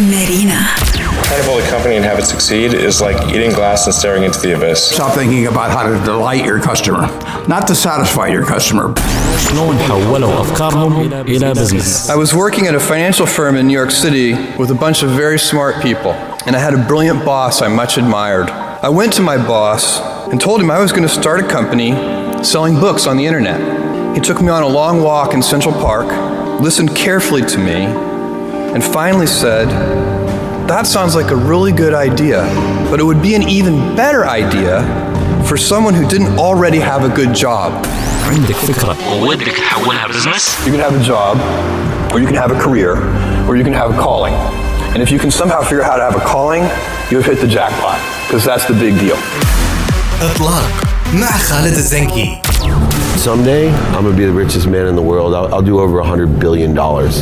Marina. Trying to build a company and have it succeed is like eating glass and staring into the abyss. Stop thinking about how to delight your customer, not to satisfy your customer. شلون حولوا افكارهم الى بزنس I was working at a financial firm in New York City with a bunch of very smart people, and I had a brilliant boss I much admired. I went to my boss and told him I was going to start a company selling books on the internet. He took me on a long walk in Central Park, listened carefully to me, and finally said, That sounds like a really good idea, but it would be an even better idea for someone who didn't already have a good job. عندك فكره ودك تحولها بزنس You can have a job, or you can have a career, or you can have a calling. And if you can somehow figure out how to have a calling, you've hit the jackpot, because that's the big deal. اطلاق مع خالد الزنكي Someday, I'm gonna be the richest man in the world. I'll, I'll do over a hundred billion dollars.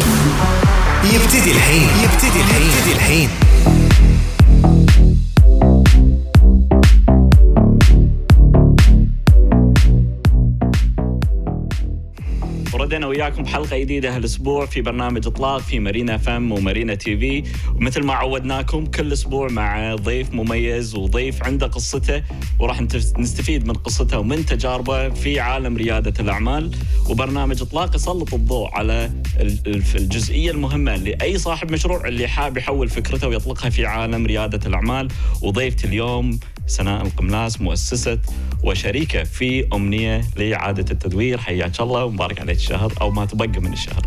يبتدي الحين يبتدي الحين يبتدي الحين. ردنا وياكم بحلقه جديدة هالأسبوع في برنامج إطلاق في مارينا فم ومارينا تي في ومثل ما عودناكم كل أسبوع مع ضيف مميز وضيف عنده قصته وراح نستفيد من قصته ومن تجاربه في عالم ريادة الأعمال. وبرنامج إطلاق يسلط الضوء على الجزئية المهمة لأي صاحب مشروع اللي حاب يحول فكرته ويطلقها في عالم ريادة الأعمال. وضيفتي اليوم سناء القملاس مؤسسة وشريكة في أمنية لإعادة التدوير. حياك الله ومبارك عليك الشهر أو ما تبقى من الشهر.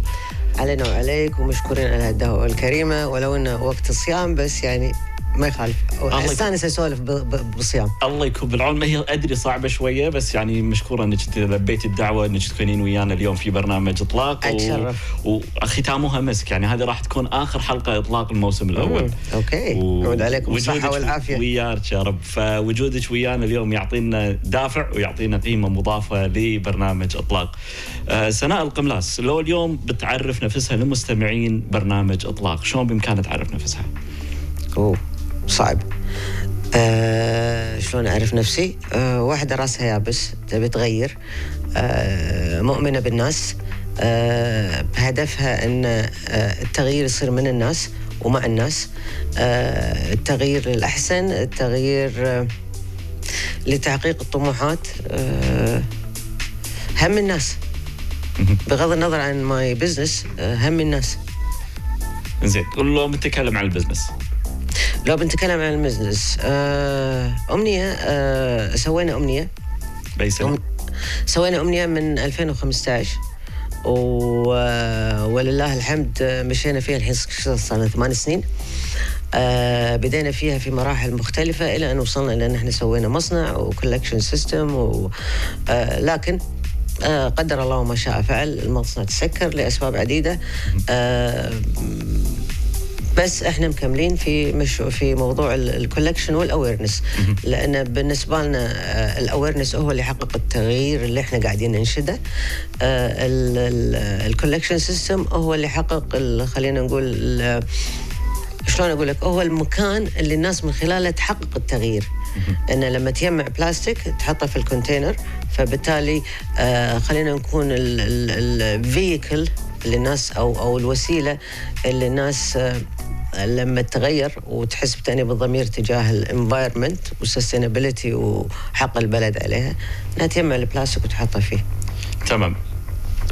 علينا وعليك ومشكورين على هالدعوة الكريمة ولو إنه وقت الصيام بس يعني ما يخالف. استانس أسولف بالصيام. الله يكون بالعون. هي أدري صعبة شوية بس يعني مشكورة أنك لبيتي الدعوة أنك تكونين ويانا اليوم في برنامج إطلاق أتشرف. وختامها مسك. يعني هذه راح تكون آخر حلقة إطلاق الموسم الأول. أوكي. و- عليكم الصحة وجودك والعافية. وياك يا رب. فوجودك ويانا اليوم يعطينا دافع ويعطينا قيمه مضافة لبرنامج إطلاق. آه، سناء القملاس. لو اليوم بتعرف نفسها لمستمعين برنامج إطلاق شلون بامكانها تعرف نفسها؟ أوه. صعب. آه شلون أعرف نفسي؟ آه واحدة راسها يابس تبي تغير. آه مؤمنة بالناس. آه بهدفها إن آه التغيير يصير من الناس ومع الناس. آه التغيير للأحسن التغيير آه لتحقيق الطموحات آه هم الناس. بغض النظر عن my business هم الناس. زين لو بنتكلم عن البزنس لو بنتكلم عن ال business آه أمنية آه سوينا أمنية. بأي سنة؟ سوينا أمنية من 2015 و... آه، ولله الحمد آه، مشينا فيها الحين صار ثمان سنين. آه بدينا فيها في مراحل مختلفة إلى أن وصلنا إلى أن إحنا سوينا مصنع و collection system و... آه لكن آه قدر الله ما شاء فعل المصنع تسكر لأسباب عديدة. آه بس إحنا مكملين في مش في موضوع ال collection وال awareness لأن بالنسبة لنا ال awareness هو اللي يحقق التغيير اللي إحنا قاعدين ننشده. ال collection system هو اللي يحقق ال- خلينا نقول شلون أقول لك؟ هو المكان اللي الناس من خلاله تحقق التغيير. ان لما تجمع بلاستيك تحطه في ال container فبالتالي آه خلينا نكون ال vehicle اللي الناس أو أو الوسيلة اللي الناس آه لما تغير وتحس بتأنيب الضمير تجاه ال environment وال sustainability وحق البلد عليها انها تجمع البلاستيك وتحطه فيه. تمام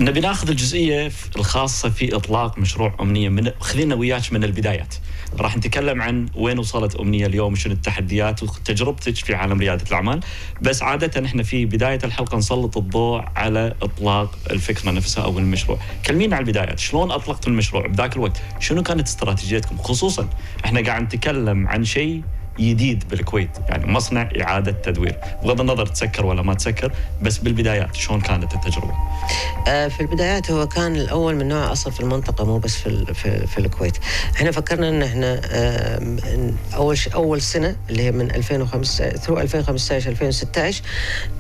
نبي ناخذ الجزئية الخاصة في إطلاق مشروع أمنية من خلينا وياك من البدايات راح نتكلم عن وين وصلت أمنية اليوم شنو التحديات وتجربتك في عالم ريادة الأعمال. بس عادة إحنا في بداية الحلقة نسلط الضوء على إطلاق الفكرة نفسها أو المشروع. كلمينا عن البدايات شلون أطلقت المشروع بذاك الوقت؟ شنو كانت استراتيجيتكم؟ خصوصا إحنا قاعد نتكلم عن شيء جديد بالكويت. يعني مصنع إعادة تدوير. بغض النظر تسكر ولا ما تسكر بس بالبدايات شلون كانت التجربة؟ آه، في البدايات هو كان الأول من نوعه أصلا في المنطقة مو بس في في, في الكويت. إحنا فكرنا إن إحنا آه، ش- أول سنة اللي هي من 2005 ثرو 2015 2016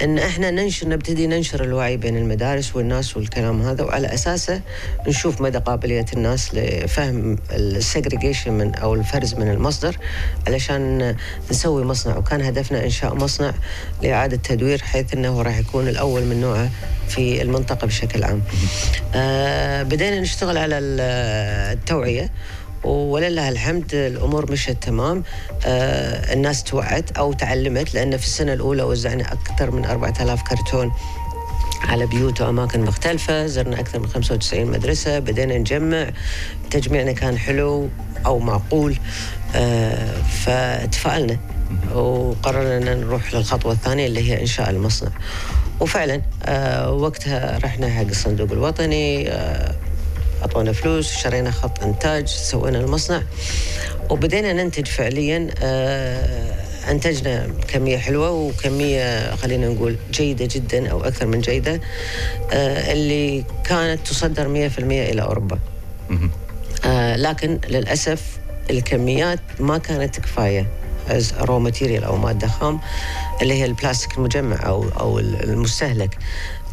إن إحنا ننشر نبتدي ننشر الوعي بين المدارس والناس والكلام هذا وعلى أساسه نشوف مدى قابلية الناس لفهم السجريجيشن من أو الفرز من المصدر علشان نسوي مصنع وكان هدفنا إنشاء مصنع لإعادة تدوير حيث إنه راح يكون الأول من نوعه في المنطقة بشكل عام. آه بدينا نشتغل على ال- التوعية ولله الحمد الأمور مشت تمام آه الناس توعت أو تعلمت لأن في السنة الأولى وزعنا أكثر من 4000 كرتون على بيوت وأماكن مختلفة. زرنا أكثر من 95 مدرسة. بدينا نجمع. تجميعنا كان حلو أو معقول. آه فتفائلنا وقررنا نروح للخطوة الثانية اللي هي إنشاء المصنع. وفعلا آه وقتها رحنا حق الصندوق الوطني. آه أعطونا فلوس شرينا خط إنتاج سوينا المصنع. وبدينا ننتج فعليا أنتجنا كمية حلوة وكمية خلينا نقول جيدة جدا أو أكثر من جيدة آه اللي كانت تصدر 100% إلى أوروبا. آه لكن للأسف الكميات ما كانت كفاية. as raw material أو مادة خام اللي هي البلاستيك المجمع أو أو المستهلك.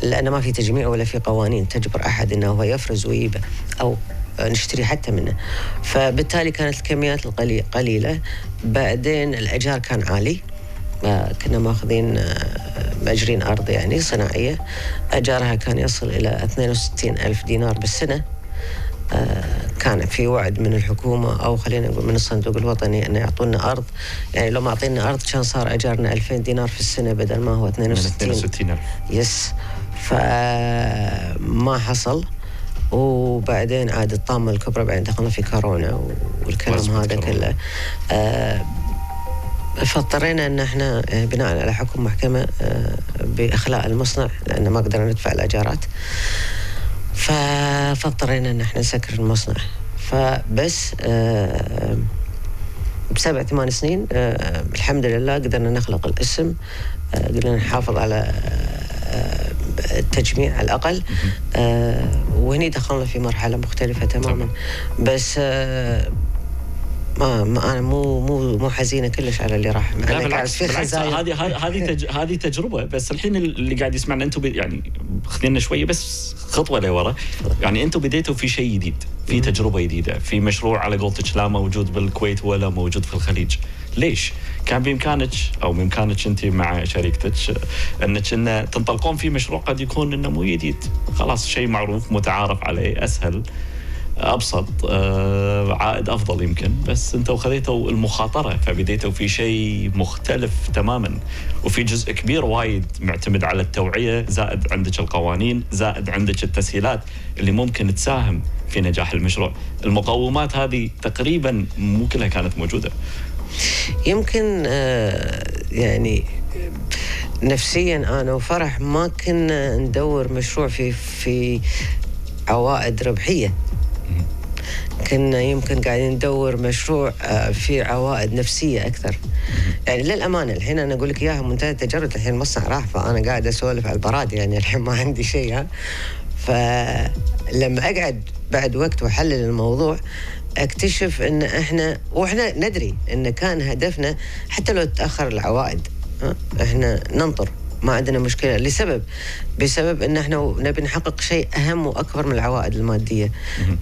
لأنه ما في تجميع ولا في قوانين تجبر أحد إنه هو يفرز ويبيع أو نشتري حتى منه. فبالتالي كانت الكميات القليلة قليلة. بعدين الأجار كان عالي. آه، كنا ماخذين آه، مأجرين أرض يعني صناعية. أجارها كان يصل إلى 62 ألف دينار بالسنة. آه، كان في وعد من الحكومة أو خلينا نقول من الصندوق الوطني أن يعطونا أرض. يعني لو ما أعطينا أرض كان صار أجارنا 2000 دينار في السنة بدل ما هو 62 62 ألف. يس. فما حصل. وبعدين عاد الطامة الكبرى بعدين دخلنا في كورونا والكلام هذا كله. آه فاضطرينا إن إحنا آه، بناء على حكم محكمة آه بإخلاء المصنع لأن ما قدرنا ندفع الأجارات. فاضطرينا إن إحنا نسكر المصنع. فبس بسبع ثمان سنين الحمد لله قدرنا نخلق الاسم قدرنا نحافظ على التجميع على الأقل. آه وهني دخلنا في مرحلة مختلفة تماما. بس آه ما, ما أنا مو مو مو حزينة كلش على اللي راح. لا بالعكس في خزايا هذه هذه تج... هذه تجربة. بس الحين اللي قاعد يسمعنا أنتم. يعني خذينا شوية بس خطوة لورا. يعني أنتم بديتوا في شيء جديد في تجربة جديدة في مشروع على قولتك لا موجود بالكويت ولا موجود في الخليج. ليش؟ كان بإمكانك أو بإمكانك أنت مع شريكتك أنك إن تنطلقون في مشروع قد يكون إنه مو جديد. خلاص شيء معروف متعارف عليه أسهل. أبسط آه، عائد أفضل يمكن. بس أنتم خذيتوا المخاطرة فبديتوا في شيء مختلف تماما. وفي جزء كبير وايد معتمد على التوعية زائد عندك القوانين زائد عندك التسهيلات اللي ممكن تساهم في نجاح المشروع. المقومات هذه تقريبا مو كلها كانت موجودة. يمكن آه، يعني نفسيا أنا وفرح ما كنا ندور مشروع في في عوائد ربحية. كنا يمكن قاعدين ندور مشروع آه، في عوائد نفسية أكثر. يعني للأمانة الحين أنا أقول لك إياها منتهى التجرد. الحين المصنع راح فأنا قاعد أسولف على البراد يعني الحين ما عندي شيء ها. فلما أقعد بعد وقت وأحلل الموضوع أكتشف إن إحنا وإحنا ندري إن كان هدفنا حتى لو تأخر العوائد إحنا ننطر. ما عندنا مشكلة لسبب بسبب إن إحنا نبي نحقق شيء أهم وأكبر من العوائد المادية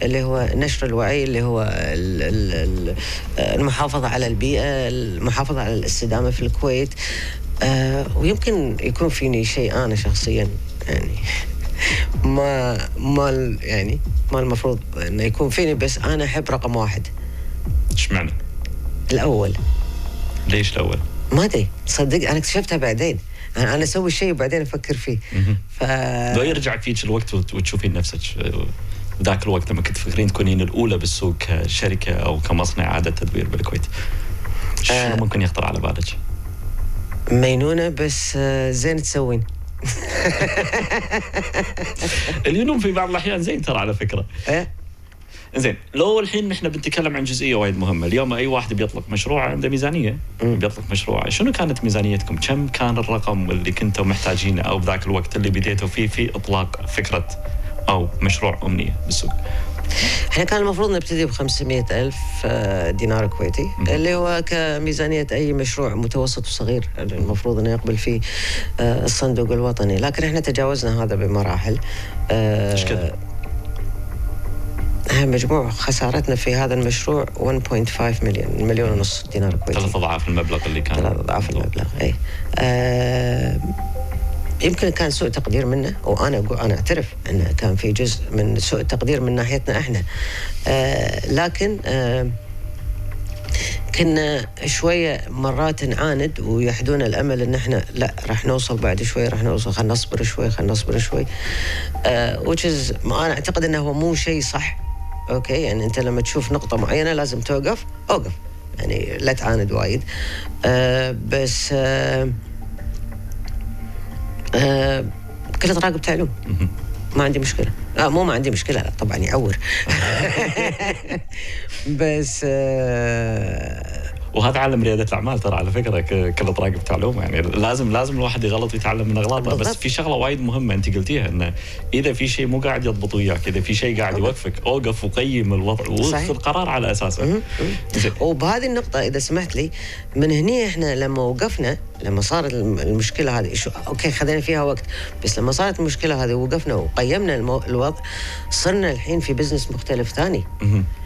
اللي هو نشر الوعي اللي هو المحافظة على البيئة المحافظة على الاستدامة في الكويت. آه ويمكن يكون فيني شيء أنا شخصيا يعني ما ما يعني ما المفروض إنه يكون فيني بس أنا أحب رقم واحد. إيش معنى؟ الأول. ليش الأول؟ ما أدري تصدق أنا اكتشفتها بعدين. أنا أسوي شيء وبعدين أفكر فيه. ف لو يرجع فيك الوقت وتشوفين نفسك ذاك الوقت لما كنت تفكرين تكونين الأولى بالسوق كشركة أو كمصنع اعاده تدوير بالكويت شنو آه. ممكن يخطر على بالك؟ مينونه بس آه، زين تسوين. اليونون في بعض الأحيان زين ترى على فكرة. إيه؟ زين لو الحين إحنا بنتكلم عن جزئية وايد مهمة اليوم أي واحد بيطلق مشروع عنده ميزانية بيطلق مشروع. شنو كانت ميزانيتكم؟ كم كان الرقم اللي كنتوا محتاجينه أو بذاك الوقت اللي بديتوا فيه في إطلاق فكرة أو مشروع أمنية بالسوق؟ إحنا كان المفروض نبتدي ب 500 ألف آه، دينار كويتي اللي هو كميزانية أي مشروع متوسط وصغير المفروض أنه يقبل فيه آه، الصندوق الوطني. لكن إحنا تجاوزنا هذا بمراحل آه، إيش كذا؟ مجموع خسارتنا في هذا المشروع 1.5 مليون مليون ونص دينار كويتي. ثلاث أضعاف المبلغ اللي كان ثلاث أضعاف المبلغ اي آه يمكن كان سوء تقدير منه وأنا أقول أنا أعترف انه كان في جزء من سوء التقدير من ناحيتنا إحنا. آه لكن آه كنا شوية مرات نعاند ويحدونا الأمل إن إحنا لا راح نوصل بعد شوي راح نوصل خلينا نصبر شوي خلينا نصبر شوي. آه is أنا أعتقد إنه هو مو شيء صح. أوكي يعني أنت لما تشوف نقطة معينة لازم توقف. أوقف. يعني لا تعاند وايد. آه بس آه آه كل تراقب تعلوم ما عندي مشكلة. آه مو ما عندي مشكلة لا طبعا يعور. بس آه وهذا علم ريادة الاعمال ترى على فكرة ك- كل تراقب تعلم يعني لازم لازم الواحد يغلط ويتعلم من أغلاطه. بس. في شغلة وايد مهمة أنت قلتيها انه إذا في شيء مو قاعد يضبط وياك إذا في شيء قاعد يوقفك أوقف وقيم الوضع صحيح. وخذ قرار على أساسه. وبهذه النقطة إذا سمحت لي من هني إحنا لما وقفنا لما صارت الم- المشكلة هذه شو okay خذينا فيها وقت بس لما صارت المشكلة هذه وقفنا وقيمنا المو... الوضع صرنا الحين في business مختلف ثاني.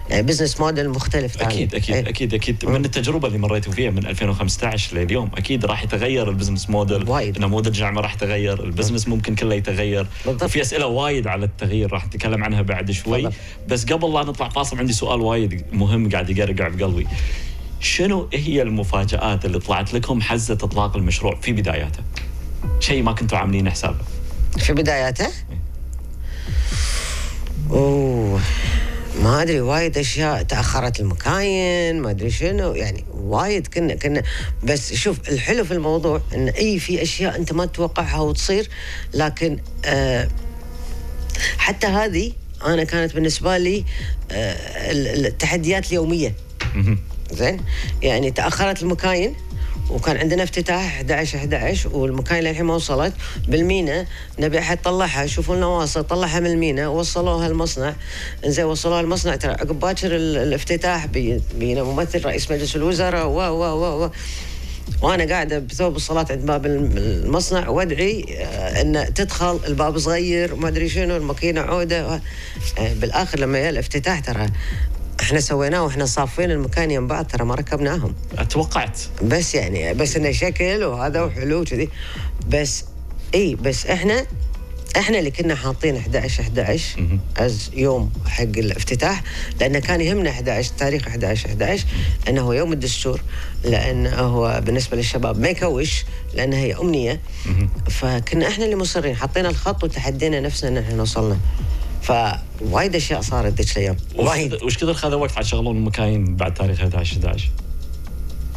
يعني business model مختلف ثاني أكيد أكيد إيه. أكيد أكيد. من التجربة اللي مريتوا فيها من 2015 لليوم أكيد راح يتغير ال business model وايد. نموذج العمل راح يتغير ال business ممكن كله يتغير. بالضبط. وفي أسئلة وايد على التغيير راح نتكلم عنها بعد شوي. تفضل. بس قبل لا نطلع فاصل عندي سؤال وايد مهم قاعد يقرقع بقلبي شنو هي المفاجآت اللي طلعت لكم حزة إطلاق المشروع في بداياته؟ شيء ما كنتوا عاملين حسابه. في بداياته؟ أوه. ما أدري وايد أشياء تأخرت المكاين ما أدري شنو يعني وايد كنا كنا بس شوف الحلو في الموضوع إن إي في أشياء أنت ما تتوقعها وتصير لكن آه حتى هذه أنا كانت بالنسبة لي آه ال- التحديات اليومية. زين؟ يعني تأخرت المكاين وكان عندنا افتتاح 11 11 والمكاين للحين ما وصلت. بالمينا نبي أحد طلعها شوفوا لنا واصل طلعها من المينا وصلوها المصنع. إنزين وصلوها المصنع. ترى عقب باكر ال- الافتتاح بي- بينا ممثل رئيس مجلس الوزراء و و و و. وأنا قاعدة بثوب الصلاة عند باب الم- المصنع وأدعي آه، إن تدخل الباب صغير ما أدري شنو الماكينة عودة آه، بالآخر لما جاء الافتتاح ترى إحنا سويناه وإحنا صافين المكان يم بعض ترى ما ركبناهم. أتوقعت. بس يعني بس إنه شكل وهذا وحلو كذي بس إي بس إحنا إحنا اللي كنا حاطين 11 11 از يوم حق الافتتاح لأنه كان يهمنا 11 تاريخ 11 11 إنه هو يوم الدستور لأنه هو بالنسبة للشباب ما يكوش لأنه هي أمنية. فكنا إحنا اللي مصرين حطينا الخط وتحدينا نفسنا إن إحنا نوصلنا فوايد أشياء صارت ذيك الأيام. وش وايد. كثر- وش كثر خذ وقت على تشغلون المكاين بعد تاريخ 11 11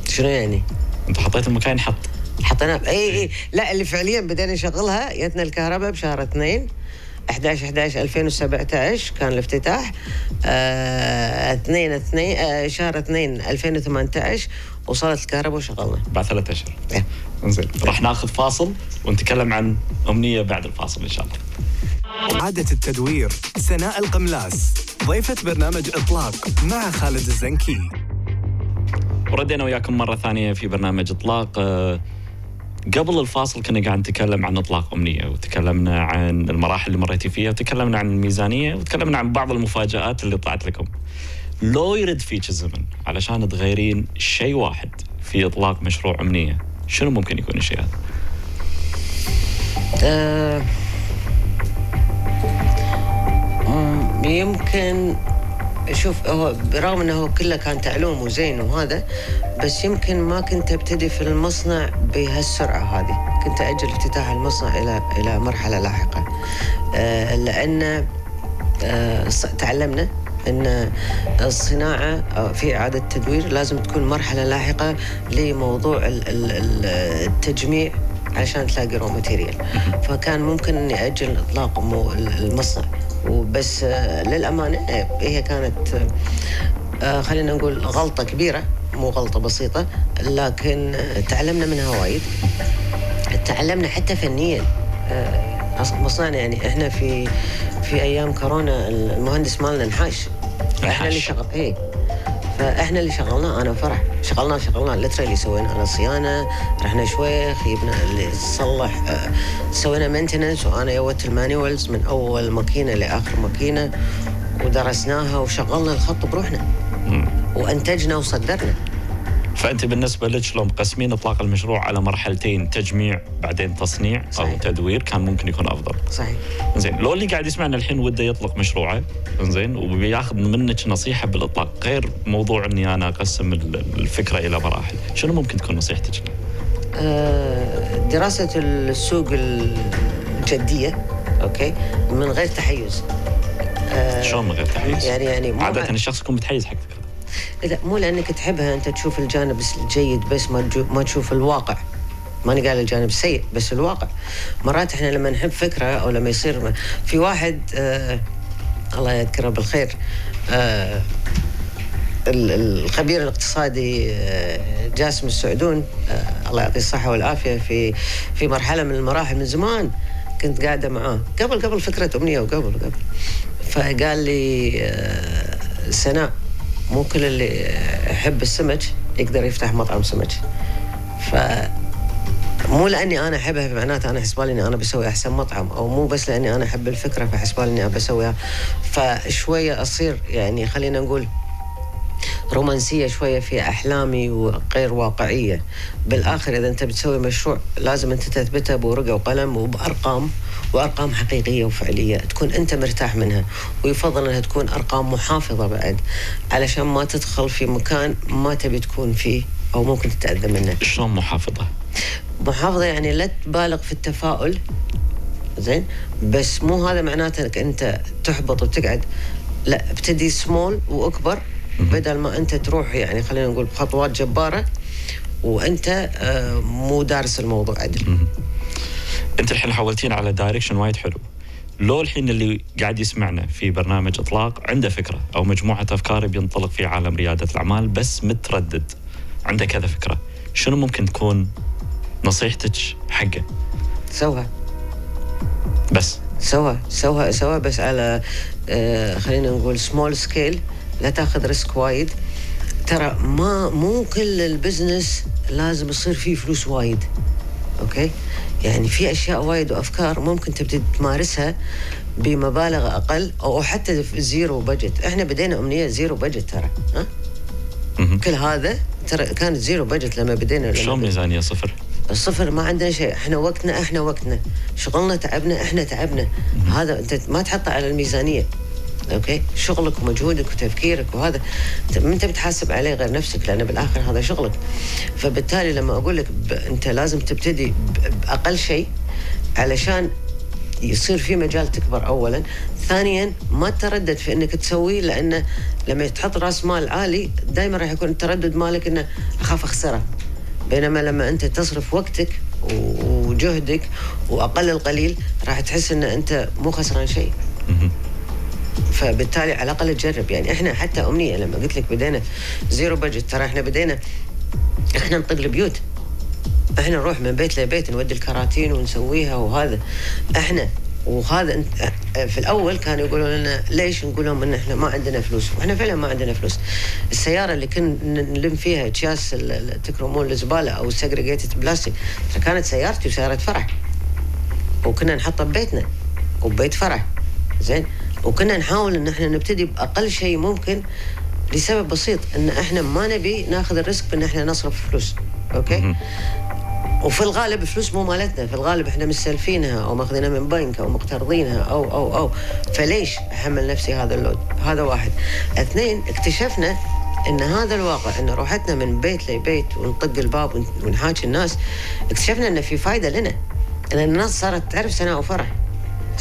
شنو يعني؟ أنتوا حطيتوا المكاين حط. حطينا اي اي لا اللي فعليا بدينا نشغلها جتنا الكهرباء بشهر 2 11 11 2017 كان الافتتاح. آه 2 2 آه شهر 2 2018 وصلت الكهرباء وشغلنا. بعد ثلاثة أشهر. إيه. إنزين. راح ناخذ فاصل ونتكلم عن أمنية بعد الفاصل إن شاء الله. عادة التدوير سناء القملاس ضيفة برنامج إطلاق مع خالد الزنكي وردينا وياكم مرة ثانية في برنامج إطلاق آه، قبل الفاصل كنا قاعد نتكلم عن إطلاق أمنية وتكلمنا عن المراحل اللي مريتي فيها وتكلمنا عن الميزانية وتكلمنا عن بعض المفاجآت اللي طلعت لكم. لو يرد فيك الزمن علشان تغيرين شيء واحد في إطلاق مشروع أمنية، شنو ممكن يكون الشيء هذا؟ يمكن شوف هو برغم إنه هو كله كان تعلوم وزين وهذا بس يمكن ما كنت أبتدي في المصنع بهالسرعة هذه. كنت أجل افتتاح المصنع إلى إلى مرحلة لاحقة. آه لأن آه تعلمنا إن الصناعة آه، في إعادة تدوير لازم تكون مرحلة لاحقة لموضوع ال- ال- ال- التجميع علشان تلاقي raw material فكان ممكن إني أجل إطلاق المصنع. وبس آه، للأمانة آه، هي كانت آه، خلينا نقول غلطة كبيرة مو غلطة بسيطة لكن تعلمنا منها وايد. تعلمنا حتى فنيا. مصنعنا يعني إحنا في في أيام كورونا المهندس مالنا انحاش إحنا اللي. شغل إيه فاحنا اللي شغلناه أنا وفرح. شغلناه شغلناه literally سوينا له صيانة رحنا شويخ جبنا اللي صلح آه، سوينا maintenance وأنا قريت ال manuals من اول ماكينة لآخر ماكينة ودرسناها وشغلنا الخط بروحنا. وانتجنا وصدرنا فأنت بالنسبة لك شلون مقسمين إطلاق المشروع على مرحلتين تجميع بعدين تصنيع أو صحيح. تدوير كان ممكن يكون أفضل صحيح زين لو اللي قاعد يسمعنا الحين وده يطلق مشروعه زين وبياخذ منك نصيحة بالإطلاق غير موضوع إني أنا أقسم ال- الفكرة إلى مراحل شنو ممكن تكون نصيحتك له؟ آه، دراسة السوق الجدية أوكي من غير تحيز شلون من غير تحيز يعني يعني عادة الشخص يكون متحيز حق فكرة. لا مو لأنك تحبها أنت تشوف الجانب الجيد بس ما ما تشوف الواقع. ماني قال الجانب السيء بس الواقع. مرات إحنا لما نحب فكرة أو لما يصير في واحد آه الله يذكره بالخير آه ال- الخبير الاقتصادي آه، جاسم السعدون آه، الله يعطيه الصحة والعافية في في مرحلة من المراحل من زمان كنت قاعدة معاه. قبل قبل فكرة أمنية وقبل قبل. فقال لي آه، سناء. مو كل اللي يحب السمك يقدر يفتح مطعم سمك. ف مو لأني أنا أحبها فمعناته أنا حسبالي إني أنا بسوي أحسن مطعم أو مو بس لأني أنا أحب الفكرة فحسبالي إني بسويها. فشوية أصير يعني خلينا نقول رومانسية شوية في أحلامي وغير واقعية. بالآخر إذا أنت بتسوي مشروع لازم أنت تثبتها بورقة وقلم وبأرقام وأرقام حقيقية وفعلية تكون أنت مرتاح منها ويفضل أنها تكون أرقام محافظة بعد. علشان ما تدخل في مكان ما تبي تكون فيه أو ممكن تتأذى منه. شلون محافظة؟ محافظة يعني لا تبالغ في التفاؤل زين؟ بس مو هذا معناته إنك أنت تحبط وتقعد. لا ابتدي سمول وأكبر. بدل ما انت تروح يعني خلينا نقول بخطوات جبارة وانت آه، مو دارس الموضوع عدل. انت الحين حولتيني على direction وايد حلو. لو الحين اللي قاعد يسمعنا في برنامج اطلاق عنده فكرة أو مجموعة أفكار بينطلق في عالم ريادة الأعمال بس متردد عنده كذا فكرة شنو ممكن تكون نصيحتك حقه؟ سوها. بس. سوها سوها سوها بس على آه، خلينا نقول small scale لا تاخذ risk وايد. ترى ما مو كل ال business لازم يصير فيه فلوس وايد. okay؟ يعني في أشياء وايد وأفكار ممكن تبتدي تمارسها بمبالغ أقل أو حتى في zero budget. إحنا بدينا أمنية zero budget ترى ها. كل هذا ترى كانت zero budget لما بدينا شلون ميزانية صفر؟ الصفر ما عندنا شيء. إحنا وقتنا إحنا وقتنا. شغلنا تعبنا إحنا تعبنا. هذا أنت ما تحطه على الميزانية. okay؟ شغلك ومجهودك وتفكيرك وهذا. أنت بتحاسب عليه غير نفسك لأن بالآخر هذا شغلك. فبالتالي لما أقول لك ب... أنت لازم تبتدي. بأقل شيء علشان يصير في مجال تكبر اولا. ثانيا ما تردد في إنك تسويه لأنه لما تحط رأس مال عالي دائما راح يكون التردد مالك إنه أخاف أخسره. بينما لما أنت تصرف وقتك وجهدك وأقل القليل راح تحس إن أنت مو خسران شيء. فبالتالي على الأقل تجرب. يعني إحنا حتى أمنية لما قلت لك بدينا zero budget ترى إحنا بدينا إحنا نطق البيوت. إحنا نروح من بيت لبيت نودي الكراتين ونسويها وهذا. إحنا وهذا في الأول كانوا يقولون لنا ليش نقول لهم إن إحنا ما عندنا فلوس؟ وإحنا فعلا ما عندنا فلوس. السيارة اللي كنا نلم فيها أكياس تكرمون الزبالة أو segregated plastic كانت سيارتي وسيارة فرح وكنا نحطها ببيتنا وببيت فرح زين؟ وكنا نحاول إن إحنا نبتدي بأقل شيء ممكن لسبب بسيط إن إحنا ما نبي ناخذ ال risk بإن إحنا نصرف فلوس okay؟ وفي الغالب الفلوس مو مالتنا في الغالب إحنا مستلفينها أو ماخذينها من بنك أو مقترضينها أو أو أو. فليش أحمل نفسي هذا ال load؟ هذا واحد. اثنين اكتشفنا إن هذا الواقع إن روحتنا من بيت لبيت ونطق الباب ون- ونحاكي الناس اكتشفنا إن في فائده لنا ان الناس صارت تعرف سناء وفرح.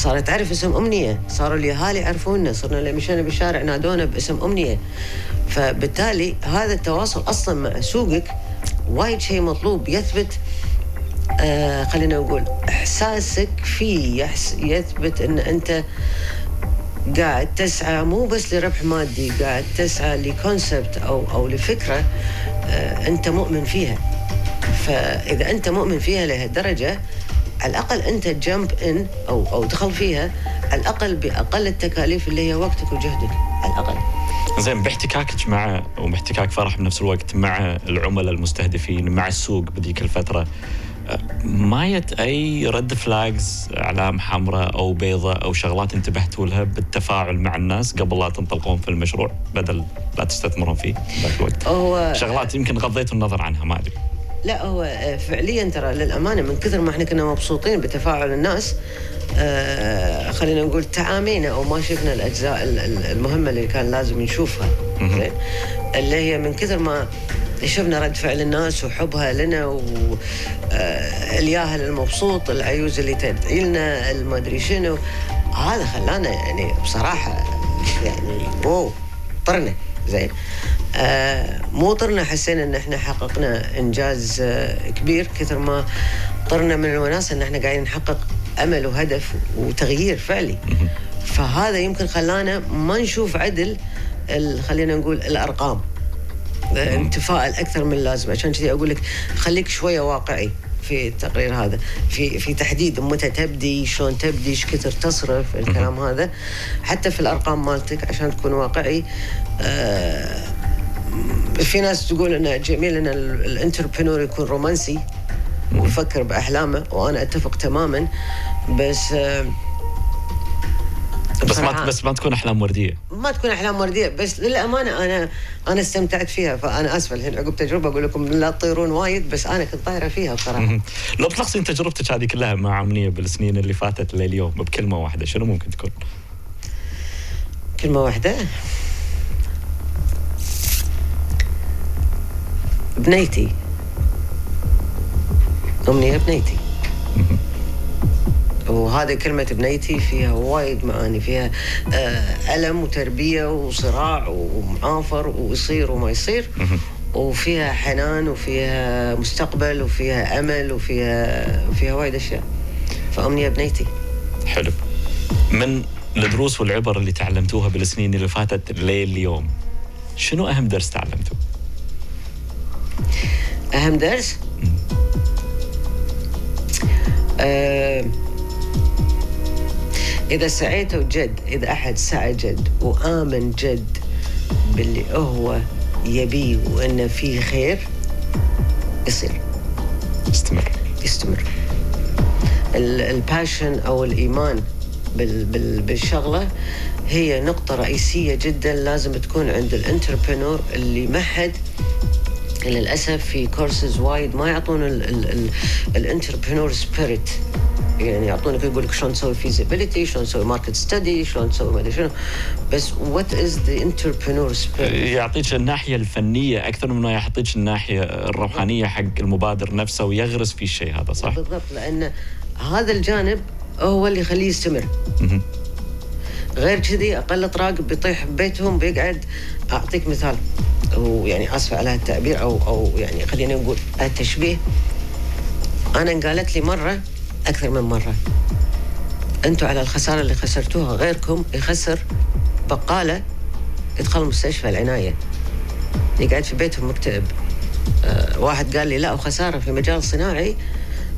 صارت تعرف اسم أمنية. صاروا الاهالي يعرفونا صرنا اللي مشينا بالشارع نادونا باسم أمنية. فبالتالي هذا التواصل أصلا مع سوقك وايد شيء مطلوب. يثبت آه خلينا نقول إحساسك فيه. يثبت إن أنت قاعد تسعى مو بس لربح مادي قاعد تسعى لكونسبت أو أو لفكرة آه أنت مؤمن فيها. فإذا أنت مؤمن فيها لهالدرجة على الأقل أنت جمب ان أو أو دخل فيها على الأقل بأقل التكاليف اللي هي وقتك وجهدك. على الأقل. زين باحتكاكك مع وباحتكاك فرح بنفس الوقت مع العملاء المستهدفين مع السوق بذيك الفترة ما جت أي رد فلاجز أعلام حمراء أو بيضاء أو شغلات انتبهتوا لها بالتفاعل مع الناس قبل لا تنطلقون في المشروع؟ بدل لا تستثمرون فيه ذاك الوقت. هو شغلات يمكن غضيتوا النظر عنها ما أدري. لا هو آه، فعليا ترى للأمانة من كثر ما إحنا كنا مبسوطين بتفاعل الناس آه خلينا نقول تعامينا أو ما شفنا الأجزاء ال- ال- المهمة اللي كان لازم نشوفها. اللي هي من كثر ما شفنا رد فعل الناس وحبها لنا والياهل المبسوط العيوز اللي تدعي لنا ما أدري شنو. هذا خلانا يعني بصراحة يعني واو طرنا. زين. آه مو طرنا حسينا إن إحنا حققنا إنجاز آه كبير كثر ما طرنا من الوناسه إن إحنا قاعدين نحقق أمل وهدف وتغيير فعلي. فهذا يمكن خلانا ما نشوف عدل خلينا نقول الأرقام. آه، نتفائل أكثر من اللازم. عشان كذي أقول لك خليك شوية واقعي في التقرير هذا. في في تحديد متى تبدي شلون تبدي إيش كثر تصرف الكلام هذا. حتى في الأرقام مالتك عشان تكون واقعي. في ناس تقول انه جميل إن ال- الانتربرنور يكون رومانسي ويفكر بأحلامه وأنا أتفق تماما بس آه بس ما بس ما تكون أحلام وردية. ما تكون أحلام وردية بس للأمانة أنا أنا استمتعت فيها فأنا آسفة الحين عقب تجربة أقول لكم لا تطيرون وايد بس أنا كنت طايرة فيها بصراحة. لو بتلخصين تجربتك هذه كلها مع أمنية بالسنين اللي فاتت لليوم بكلمة واحدة شنو ممكن تكون؟ كلمة واحدة؟ بنيتي. أمنية بنيتي. وهذه كلمة بنيتي فيها وايد معاني فيها آه، ألم وتربية وصراع ومعافر ويصير وما يصير. وفيها حنان وفيها مستقبل وفيها أمل وفيها وفيها وايد أشياء. فأمنية بنيتي. حلو. من الدروس والعبر اللي تعلمتوها بالسنين اللي فاتت لليوم شنو أهم درس تعلمتوه؟ أهم درس؟ آه إذا سعيتوا جد إذا أحد سعى جد وآمن جد باللي هو يبيه وإنه فيه خير يصير. يستمر. ال- ال passion أو الإيمان بال بال بالشغلة هي نقطة رئيسية جدا لازم تكون عند ال entrepreneur اللي ما حد للأسف في كورسز وايد ما يعطون ال entrepreneur spirit يعني يعطونك يقول لك شلون تسوي feasibility شلون تسوي market study شلون تسوي ما أدري شنو. بس what is the entrepreneur spirit يعطيك الناحية الفنية أكثر من ما يعطيك الناحية الروحانية حق المبادر نفسه ويغرس في الشيء هذا صح؟ بالضبط لأن هذا الجانب هو اللي يخليه يستمر. غير كذي أقل طراق بيطيح ببيتهم بيقعد. أعطيك مثال. ويعني اسف على التعبير أو أو يعني خلينا نقول التشبيه. أنا انقالت لي مرة أكثر من مرة أنتم على الخسارة اللي خسرتوها غيركم يخسر بقالة يدخل مستشفى العناية. يقعد في بيتهم مكتئب. آه، واحد قال لي لا وخسارة في مجال صناعي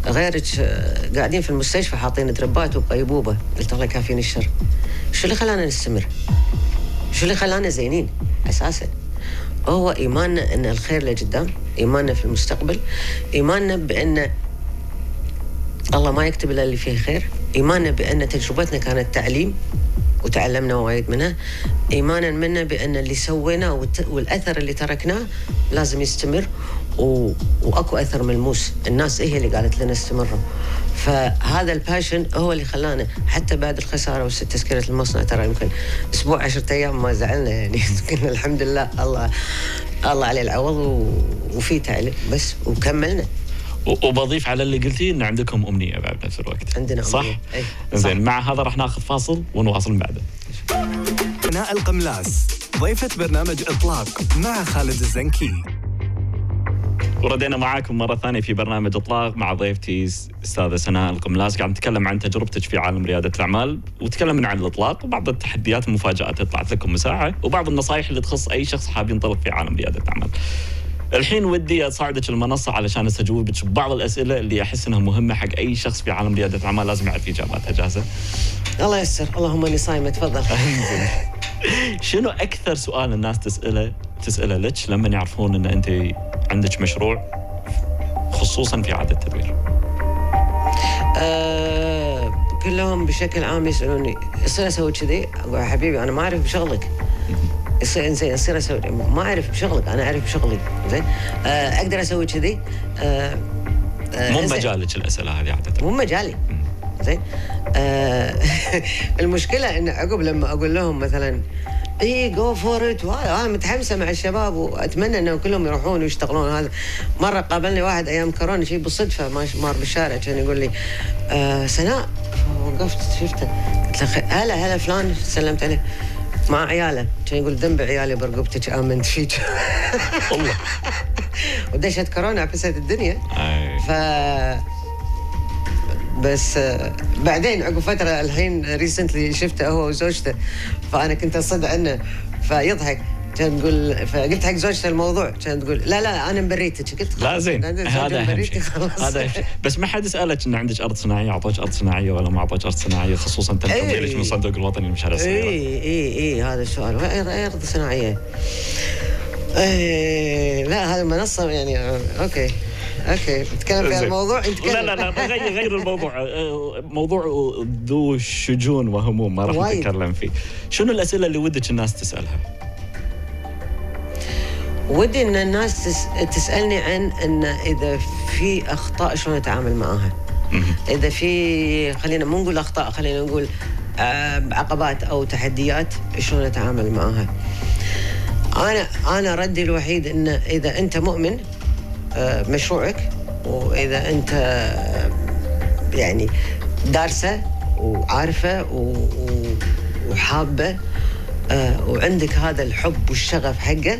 غيرك آه، قاعدين في المستشفى حاطين دربات وبغيبوبه قلت الله يكافيني الشر. شو اللي خلانا نستمر؟ شو اللي خلانا زينين أساسا؟ هو إيماننا إن الخير لقدام، إيماننا في المستقبل، إيماننا بأن الله ما يكتب إلا اللي فيه خير، إيماننا بأن تجربتنا كانت تعليم وتعلمنا وايد منها ايمانا منا بأن اللي سويناه والأثر اللي تركناه لازم يستمر و... وأكو أثر ملموس. الناس هي اللي قالت لنا استمروا. فهذا الباشن هو اللي خلانا حتى بعد الخسارة وست تسكيره المصنع ترى يمكن أسبوع عشرة أيام ما زعلنا يعني كنا الحمد لله الله الله عليه العوض و... وفي تعليم بس وكملنا و- وبضيف على اللي قلتيه إن عندكم أمنية بعد بنفس الوقت عندنا صح؟ أمنية. أي. زين صح. مع هذا راح ناخذ فاصل ونواصل من بعده ثناء القملاس ضيفة برنامج إطلاق مع خالد الزنكي وردينا معاكم مرة ثانية في برنامج إطلاق مع ضيفتي أستاذة سناء القملاس. قاعد نتكلم عن تجربتك في عالم ريادة الأعمال وتكلمنا عن الإطلاق وبعض التحديات والمفاجآت اللي طلعت لكم مساعة وبعض النصائح اللي تخص أي شخص حاب ينطلق في عالم ريادة الأعمال. الحين ودي أصعدك المنصة علشان أستجوبك ببعض الأسئلة اللي أحس أنها مهمة حق أي شخص في عالم ريادة الأعمال. لازم يعرف إجاباتها. جاهزة؟ الله يسر اللهم إني صايمة. تفضل. شنو أكثر سؤال الناس تسأله تسأله لك لما يعرفون أن أنت عندك مشروع خصوصا في اعاده التدوير؟ آه كلهم بشكل عام يسألوني يصير أسوي كذي؟ أقول حبيبي أنا ما أعرف بشغلك يصير زين يصير أسوي ما أعرف بشغلك أنا أعرف بشغلي زين آه أقدر أسوي كذي؟ آه آه، مو. مجالك الأسئلة هذه عادة مو مجالي زين آه المشكلة إن عقب لما أقول لهم مثلا إي go for it أنا متحمسة مع الشباب وأتمنى إنهم كلهم يروحون ويشتغلون. هذا مرة قابلني واحد أيام كورونا شيء بالصدفة مار بالشارع كان يقول لي آه سناء وقفت شفته. قلت له هلا هلا فلان سلمت عليه. مع عياله. كان يقول ذنب عيالي برقبتك امنت فيك والله. ودشت كورونا عفست الدنيا. أي. ف بس آه، بعدين عقب فترة الحين recently شفته هو وزوجته فأنا كنت اصد عنه فيضحك كان تقول فقلت حق زوجته الموضوع كان تقول لا لا أنا مبريتك قلت لا زين هذا أهم شيء. هذا. بس ما حد سألك إن عندك أرض صناعية اعطوك أرض صناعية ولا ما اعطوك أرض صناعية خصوصا تنفيذ إي. لك من الصندوق الوطني للمشاريع الصغيره اي اي اي هذا السؤال وين أي أرض صناعية؟ اي لا هذه منصة يعني آه، okay okay نتكلم في. الموضوع؟ نتكلم لا لا لا غير غير الموضوع. آه، موضوع ذو شجون وهموم ما راح. نتكلم فيه. شنو الأسئلة اللي ودك الناس تسألها؟ ودي إن الناس تس... تسألني عن إن إذا في أخطاء شلون أتعامل معاها. إذا في خلينا مو نقول أخطاء خلينا نقول عقبات أو تحديات شلون أتعامل معاها. أنا أنا ردي الوحيد إن إذا أنت مؤمن مشروعك. وإذا أنت آه، يعني دارسة وعارفة وحابة آه، وعندك هذا الحب والشغف حقه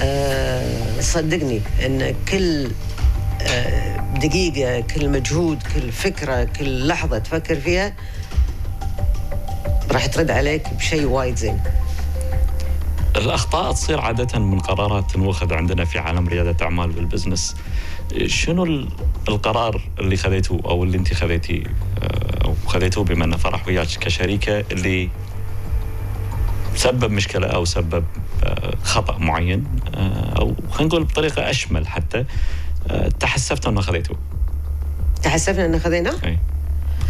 آه، صدقني إن كل آه، دقيقة كل مجهود كل فكرة كل لحظة تفكر فيها راح ترد عليك بشيء وايد زين. الأخطاء تصير عادة من قرارات تنوخذ عندنا في عالم ريادة أعمال بالبزنس. شنو ال- القرار اللي خذيته أو اللي أنت خذيتي آه، أو خذيتوه بما انه فرح وياك كشريكة اللي سبب مشكلة أو سبب آه، خطأ معين آه، أو خلينا نقول بطريقة أشمل حتى تحسفتوا أنه خذيتوه تحسفنا ان خذيناه؟ اي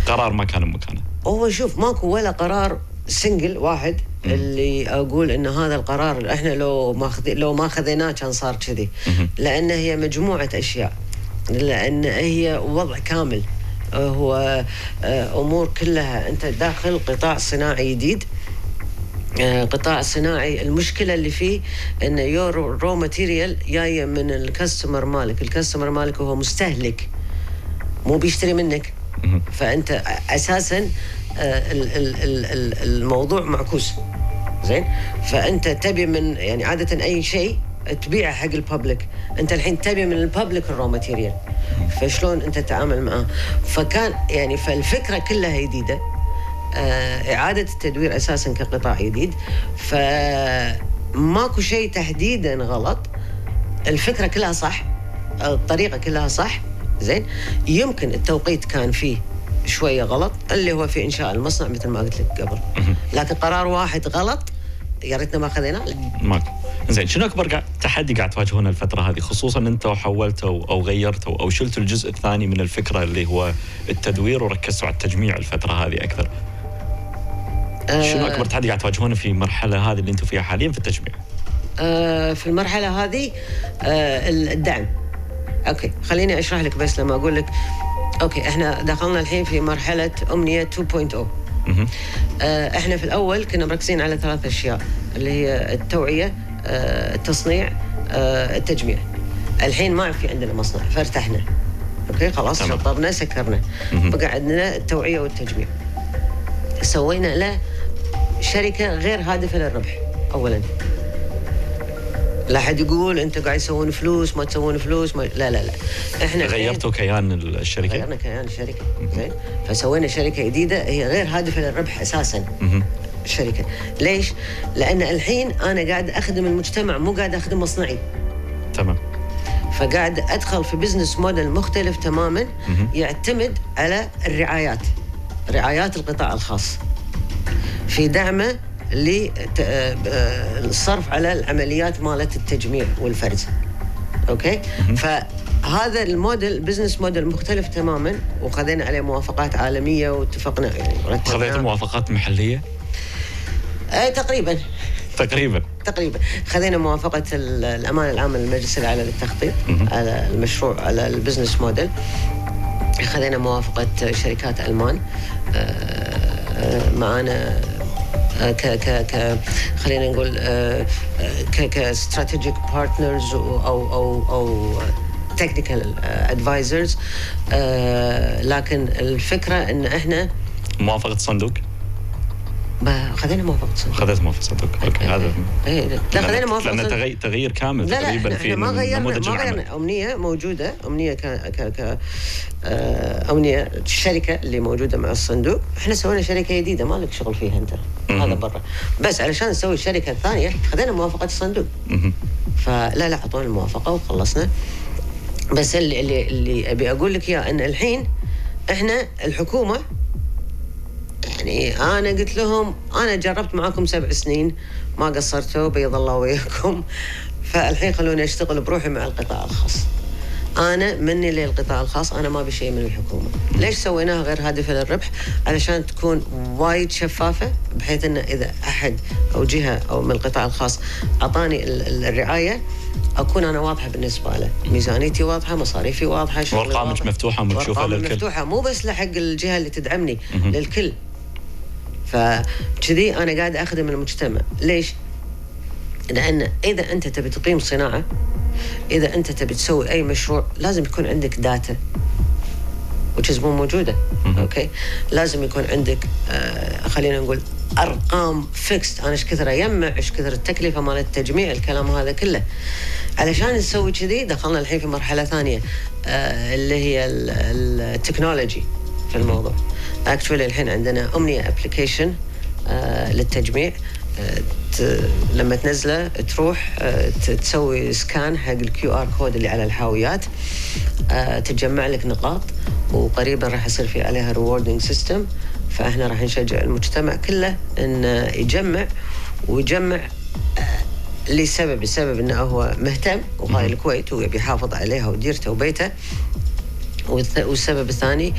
قرار ما كان بمكانه. هو شوف ماكو ولا قرار سنجل واحد اللي أقول إن هذا القرار إحنا لو ما. لو ما خذيناه كان صار كذي. لأن هي مجموعة أشياء. لأن هي وضع كامل. هو آه، أمور كلها. أنت داخل قطاع صناعي جديد. آه، قطاع صناعي. المشكلة اللي فيه إن your raw material جاية من ال customer مالك. ال customer مالك هو مستهلك. مو بيشتري منك. فأنت أساسا آه، ال- ال- ال- ال- الموضوع معكوس. زين؟ فأنت تبي من يعني عادة أي شيء تبيعه حق ال public. أنت الحين تبي من ال public ال raw material. فشلون أنت تتعامل معاه؟ فكان يعني فالفكرة كلها جديدة. آه، إعادة التدوير أساسا كقطاع جديد. فماكو شيء تحديدا غلط. الفكرة كلها صح. الطريقة كلها صح. زين؟ يمكن التوقيت كان فيه شوية غلط اللي هو في إنشاء المصنع مثل ما قلت لك قبل. لكن قرار واحد غلط يا ريتنا ما خذيناه ماكو زين شنو أكبر تحدي قاعد تواجهونه الفترة هذه؟ خصوصا أنتم حولتوا أو غيرتوا أو شلتوا الجزء الثاني من الفكرة اللي هو التدوير وركزتوا على التجميع الفترة هذه أكثر. شنو أكبر تحدي قاعد تواجهونه في المرحلة هذه اللي أنتم فيها حاليا في التجميع؟ آه، في المرحلة هذه آه، الدعم. أوكي خليني أشرح لك بس لما أقول لك أوكي إحنا دخلنا الحين في مرحلة أمنية 2.0 آه، إحنا في الأول كنا مركزين على ثلاث أشياء اللي هي التوعية آه، التصنيع آه، التجميع. الحين ما في عندنا مصنع فارتحنا. أوكي خلاص. شطبنا سكرنا. بقى عندنا التوعية والتجميع. سوينا له شركة غير هادفة للربح اولا. لا حد يقول أنتم قاعد تسوون فلوس ما تسوون فلوس ما... لا لا لا. إحنا غيرتوا كيان الشركة؟ غيرنا كيان الشركة زين. فسوينا شركة جديدة هي غير هادفه للربح أساسا. الشركة. ليش؟ لأن الحين أنا قاعد أخدم المجتمع مو قاعد أخدم مصنعي. تمام. فقاعد أدخل في بزنس موديل مختلف تماما يعتمد على الرعايات رعايات القطاع الخاص. في دعمة للصرف على العمليات مالت التجميع والفرز. أوكي؟ ف هذا ال model business model مختلف تماما وخذينا عليه موافقات عالمية واتفقنا يعني رتبناه. خذيت موافقات محلية؟ اي تقريبا. تقريبا. تقريبا. خذينا موافقة ال- الأمانة العامة للمجلس الأعلى للتخطيط على المشروع على ال business model خذينا موافقة شركات ألمان. آه، آه، معانا ك ك ك خلينا نقول آه، آه، ك ك strategic partners أو أو أو technical advisors لكن الفكرة إن إحنا موافقة صندوق؟ خذينا موافقة. صندوق. خذيت موافقة صندوق أوكي هذا إيه، لا خذينا موافقة لأن. تغيير, تغيير كامل لا لا تقريبا إحنا, في ما غيرنا ما غيرنا. أمنية موجودة أمنية ك ك ك آه، أمنية الشركة اللي موجودة مع الصندوق. إحنا سوينا شركة جديدة ما لك شغل فيها أنت. هذا برا. بس علشان نسوي الشركة الثانية خذينا موافقة الصندوق. فلا لا أعطونا الموافقة وخلصنا. بس اللي اللي اللي أبي أقول لك إياه إن الحين إحنا الحكومة يعني أنا قلت لهم أنا جربت معاكم سبع سنين ما قصرتوا بيض الله وياكم. فالحين خلوني أشتغل بروحي مع القطاع الخاص. أنا مني للقطاع الخاص أنا ما بشيء من الحكومة. ليش سويناها غير هادفه للربح علشان تكون وايد شفافة بحيث إن إذا أحد أو جهة أو من القطاع الخاص أعطاني ال- ال- الرعاية أكون أنا واضحة بالنسبة له. ميزانيتي واضحة مصاريفي واضحة شغلي. مفتوحة ومكشوفة وأرقامي للكل. مفتوحة مو بس لحق الجهة اللي تدعمني للكل. فكذي أنا قاعد أخدم المجتمع. ليش؟ لأن إذا أنت تبي تقيم صناعة إذا أنت تبي تسوي أي مشروع لازم يكون عندك data which مو موجودة. أوكي لازم يكون عندك آه خلينا نقول أرقام fixed أنا إيش كثر أجمع إيش كثر التكلفة مال التجميع الكلام هذا كله. علشان نسوي كذي دخلنا الحين في مرحلة ثانية آه اللي هي ال- ال- ال technology في الموضوع. actually الحين عندنا امنيه application للتجميع. آه، لما تنزله تروح آه، تسوي scan حق ال QR code اللي على الحاويات. آه، تتجمع لك نقاط وقريبا راح يصير في عليها rewarding system فإحنا راح نشجع المجتمع كله انه يجمع ويجمع لسبب السبب إنه هو مهتم وهاي الكويت ويبي يحافظ عليها وديرته وبيته. والسبب الثاني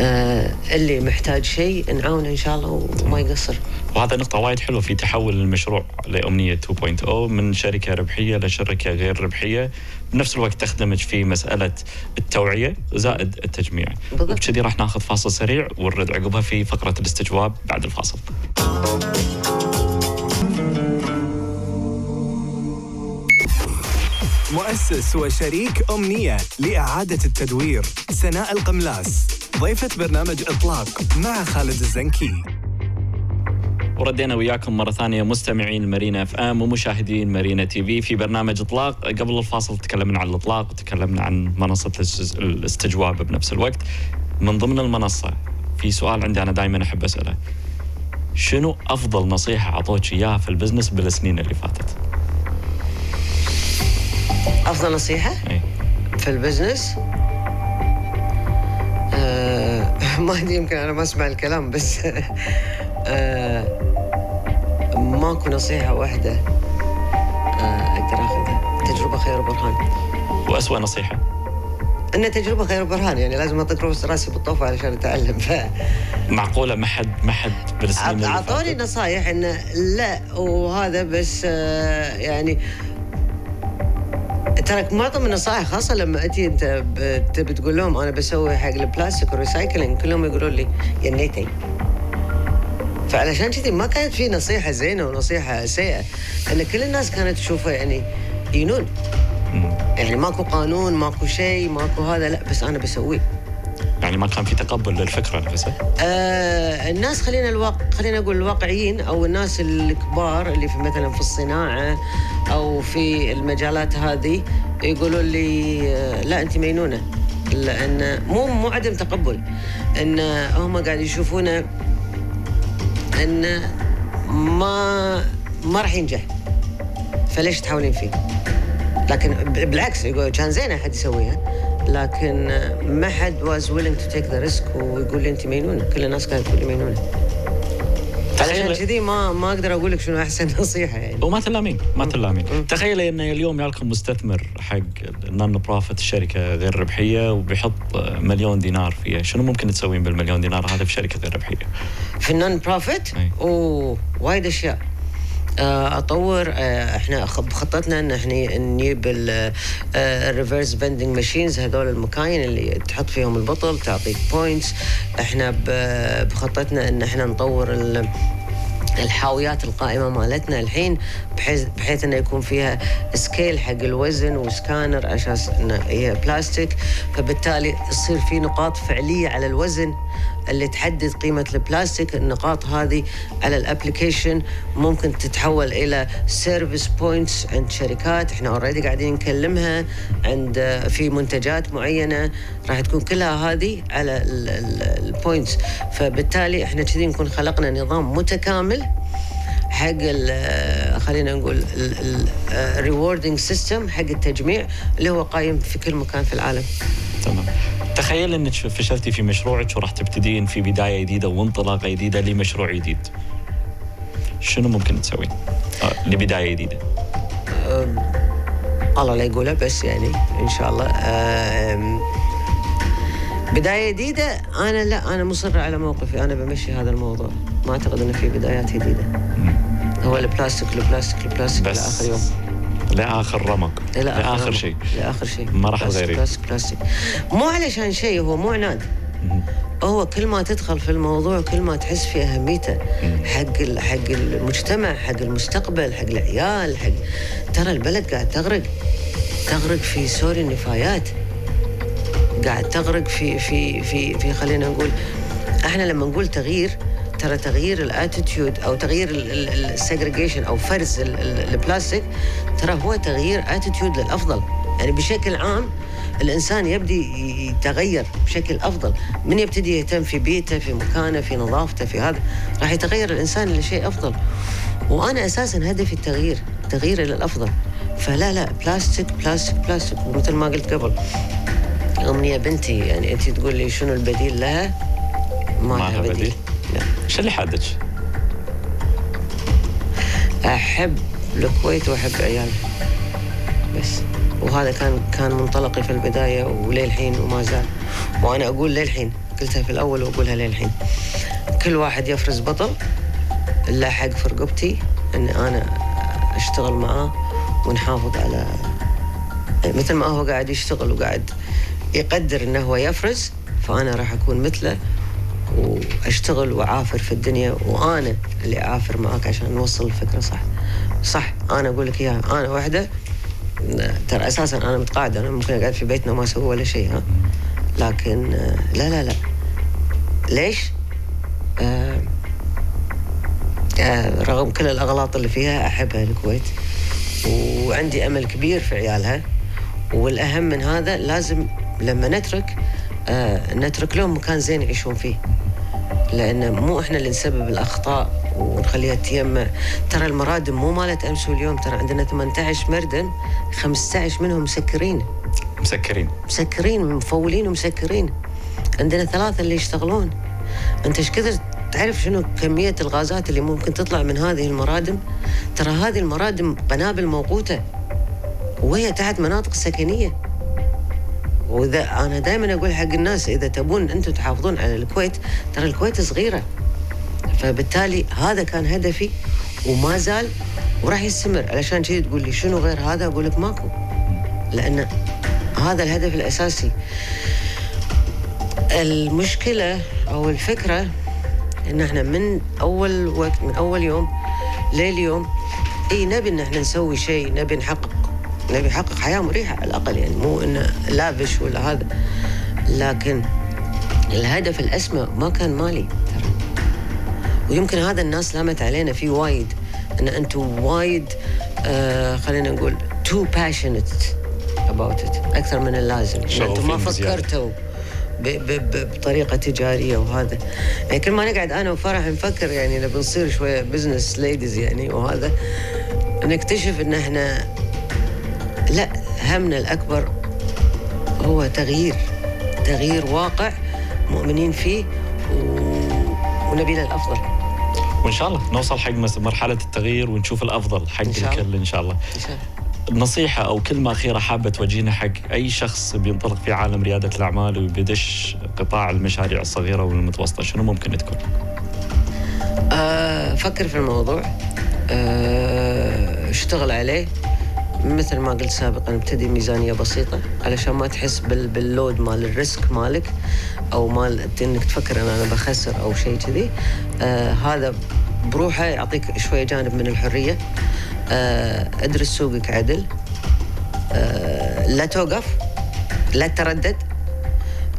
اللي محتاج شيء نعاونه إن شاء الله وما يقصر. وهذا نقطة وايد حلوة في تحول المشروع لأمنية 2.0 من شركة ربحية لشركة غير ربحية. بنفس الوقت تخدمج في مسألة التوعية زائد التجميع. بالضبط. وبكذي راح ناخذ فاصل سريع ونرد عقبها في فقرة الاستجواب بعد الفاصل. مؤسس وشريك أمنية لإعادة التدوير سناء القملاس. ضيفة برنامج إطلاق مع خالد الزنكي. وردينا وياكم مرة ثانية مستمعين مارينا اف ام ومشاهدين مارينا تي في في برنامج إطلاق. قبل الفاصل تكلمنا عن الإطلاق وتكلمنا عن منصة الاس- الاستجواب بنفس الوقت. من ضمن المنصة في سؤال عندي أنا دائما أحب أسأله. شنو أفضل نصيحة أعطوك إياها في ال business بالسنين اللي فاتت؟ أفضل نصيحة؟ اي في البزنس؟ آه ما أدري يمكن أنا ما أسمع الكلام بس آه ماكو نصيحة واحدة آه أقدر أخذها. تجربة خير برهان وأسوأ نصيحة. إن تجربة خير برهان يعني لازم اطق راسي بالطوفة علشان أتعلم. ف معقولة؟ ما حد ما حد بالسنين أعطوني نصايح انه لا وهذا بس آه، يعني ترى معظم النصائح خاصة لما أتي أنت ب- تبي تقول لهم أنا بسوي حق البلاستيك وال recycling كلهم يقولون لي ينيتي فعلشان كذي ما كانت في نصيحة زينة ونصيحة سيئة ان كل الناس كانت تشوفها يعني ينون. يعني ماكو قانون ماكو شيء ماكو هذا لا بس أنا بسويه. يعني ما كان في تقبل للفكرة نفسها؟ آه الناس خلينا الواقع خلينا نقول الواقعيين أو الناس الكبار اللي في مثلا في الصناعة أو في المجالات هذه يقولوا لي آه لا أنت مينونه لأن مو مو عدم تقبل. إن هم قاعد يشوفونه إن ما ما راح ينجح. فليش تحاولين فيه؟ لكن بالعكس يقول كان زين أحد يسويها. لكن ما حد was willing to take the risk ويقول لي أنت مينونة. كل الناس كانت تقول لي مينونة. علشان كذي ما ما أقدر أقول لك شنو أحسن نصيحة يعني. وما تلامين ما تلامين. تخيل إن اليوم يالكم مستثمر حق ال non-profit الشركة غير ربحية وبيحط مليون دينار فيها. شنو ممكن تسوين بالمليون دينار هذا في شركة غير ربحية؟ في ال non-profit وايد أشياء. أطور آه، إحنا بخطتنا إن إحنا نجيب ال reverse vending machines هذول المكاين اللي تحط فيهم البطل تعطيك points إحنا بخطتنا إن إحنا نطور ال- الحاويات القائمة مالتنا الحين بحيث بحيث إنه يكون فيها scale حق الوزن وسكانر إنه هي بلاستيك فبالتالي يصير في نقاط فعلية على الوزن. اللي تحدد قيمة البلاستيك. النقاط هذه على ال application ممكن تتحول إلى service points عند شركات. إحنا already قاعدين نكلمها عند في منتجات معينة راح تكون كلها هذه على ال points فبالتالي إحنا كذي نكون خلقنا نظام متكامل حق ال- خلينا نقول ال rewarding system حق التجميع اللي هو قايم في كل مكان في العالم. تمام. تخيل إنك فشلتي في مشروعك وراح تبتدين في بداية جديدة وانطلاقة جديدة لمشروع جديد. شنو ممكن تسوين آه لبداية جديدة. الله لا يقوله بس يعني إن شاء الله. بداية جديدة أنا لا أنا مصر على موقفي أنا بمشي هذا الموضوع. ما أعتقد إنه في بدايات جديدة. هو البلاستيك البلاستيك البلاستيك بس لآخر يوم. لاخر رمق لاخر. شيء. لاخر شيء. ما راح تغيري. بلاستيك بلاستيك. مو علشان شيء هو مو عناد. هو كل ما تدخل في الموضوع كل ما تحس في أهميته. حق حق المجتمع حق المستقبل حق العيال حق ترى البلد قاعد تغرق. تغرق في sorry النفايات. قاعد تغرق في في في في خلينا نقول إحنا لما نقول تغيير ترى تغيير ال attitude أو تغيير ال segregation أو فرز ال- ال- البلاستيك ترى هو تغيير attitude للأفضل. يعني بشكل عام الإنسان يبدي يتغير بشكل أفضل. من يبتدي يهتم في بيته في مكانه في نظافته في هذا. راح يتغير الإنسان لشيء أفضل. وأنا أساسا هدفي التغيير التغيير إلى الافضل فلا لا بلاستيك بلاستيك بلاستيك ومثل ما قلت قبل. أمنية بنتي يعني أنت تقول لي شنو البديل لها؟ ما, ما لها بديل؟ شو اللي حدك؟ أحب الكويت وأحب عيالي بس وهذا كان كان منطلقي في البداية وللحين وما زال. وأنا أقول للحين قلتها في الأول وأقولها للحين. كل واحد يفرز بطل لا حق في رقبتي أن أنا أشتغل معاه ونحافظ على مثل ما هو قاعد يشتغل وقاعد يقدر إنه هو يفرز فأنا راح أكون مثله وأشتغل وأعافر في الدنيا وأنا اللي أعافر معاك عشان نوصل الفكرة صح؟ صح. أنا أقول لك إياها. أنا واحدة ترى أساسا أنا متقاعدة. أنا ممكن أقعد في بيتنا وما أسوي ولا شيء ها؟ لكن آه، لا لا لا. ليش؟ آه آه رغم كل الأغلاط اللي فيها أحبها الكويت. وعندي أمل كبير في عيالها. والأهم من هذا لازم لما نترك آه نترك لهم مكان زين يعيشون فيه. لأن مو إحنا اللي نسبب الأخطاء ونخليها تيمع ترى المرادم مو مالت أمس واليوم ترى عندنا 18 مردم 15 منهم مسكرين. مسكرين. مسكرين مفولين ومسكرين. عندنا ثلاثة اللي يشتغلون. أنت إيش كثر تعرف شنو كمية الغازات اللي ممكن تطلع من هذه المرادم؟ ترى هذه المرادم قنابل موقوتة وهي تحت مناطق سكنية. وإذا أنا دائما أقول حق الناس إذا تبون أنتم تحافظون على الكويت ترى الكويت صغيرة. فبالتالي هذا كان هدفي وما زال وراح يستمر. علشان كذي تقول لي شنو غير هذا؟ أقول لك ماكو. لأن هذا الهدف الأساسي. المشكلة أو الفكرة إن إحنا من أول وقت من أول يوم لليوم إي نبي إن إحنا نسوي شيء نبي نحقق نبي نحقق حياة مريحة على الأقل يعني مو إنه lavish ولا هذا. لكن الهدف الأسمى ما كان مالي. ترى ويمكن هذا الناس لامت علينا فيه وايد. إن أنتم وايد آه خلينا نقول too passionate about it. أكثر من اللازم. أنتم ما. فكرتوا ب- ب- ب- بطريقة تجارية وهذا. يعني كل ما نقعد أنا وفرح نفكر يعني نبي نصير شوية business ladies يعني وهذا نكتشف إن إحنا لا همنا الأكبر هو تغيير تغيير واقع مؤمنين فيه و... ونبي له الأفضل وإن شاء الله نوصل حق مرحلة التغيير ونشوف الأفضل حق إن. الكل إن شاء الله إن شاء الله. نصيحة أو كلمة أخيرة حابة توجهينها حق أي شخص بينطلق في عالم ريادة الأعمال وبيدش قطاع المشاريع الصغيرة والمتوسطة شنو ممكن تكون؟ آه، فكر في الموضوع آه، اشتغل عليه مثل ما قلت سابقا ابتدي ميزانية بسيطة علشان ما تحس بال بال load مال ال risk مالك أو مال إنك تفكر إن أنا بخسر أو شيء كذي. آه هذا بروحه يعطيك شوية جانب من الحرية. آه ادرس سوقك عدل. آه لا توقف لا تردد.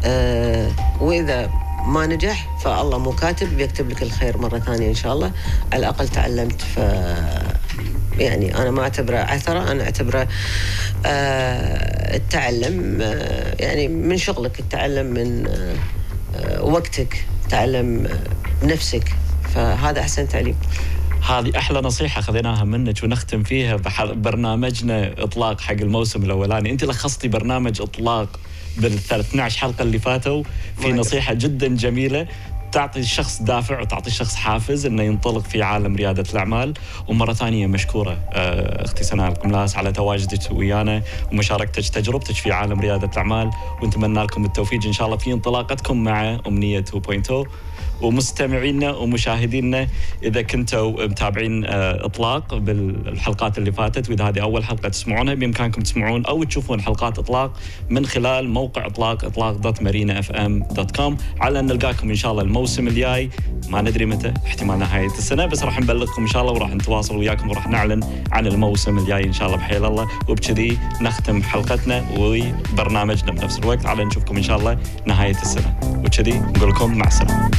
آه وإذا ما نجح فالله مو كاتب بيكتب لك الخير مرة ثانية إن شاء الله. على الأقل تعلمت ف يعني أنا ما أعتبره عثره أنا أعتبره آه التعلم آه يعني من شغلك التعلم من آه وقتك تعلم نفسك. فهذا أحسن تعليم. هذه أحلى نصيحة خذيناها منك ونختم فيها برنامجنا إطلاق حق الموسم الأولاني. أنت لخصتي برنامج إطلاق بال 12 حلقة اللي فاتوا. في. نصيحة جدا جميلة تعطي الشخص دافع وتعطي الشخص حافز إنه ينطلق في عالم ريادة الأعمال. ومرة ثانية مشكورة آه، أختي سناء القملاس على تواجدك ويانا ومشاركتك تجربتك في عالم ريادة الأعمال. ونتمنى لكم التوفيق إن شاء الله في انطلاقتكم مع أمنية 2.0 ومستمعينا ومشاهدينا إذا كنتوا متابعين آه، إطلاق بالحلقات اللي فاتت وإذا هذه أول حلقة تسمعونها بإمكانكم تسمعون أو تشوفون حلقات إطلاق من خلال موقع إطلاق إطلاق dot Marina FM dot com على أن نلقاكم إن شاء الله الموسم الجاي. ما ندري متى احتمال نهاية السنة بس راح نبلغكم إن شاء الله وراح نتواصل وياكم وراح نعلن عن الموسم الجاي إن شاء الله بحيل الله. وبكذي نختم حلقتنا وبرنامجنا بنفس الوقت على نشوفكم إن شاء الله نهاية السنة. وبكذي نقول لكم مع السلامة.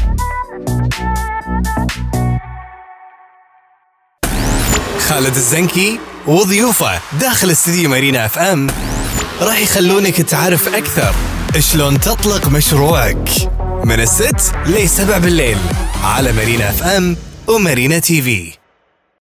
خالد الزنكي وضيوفه داخل استديو Marina FM راح يخلونك تعرف أكثر شلون تطلق مشروعك. من الست لسبع بالليل على Marina FM و Marina TV.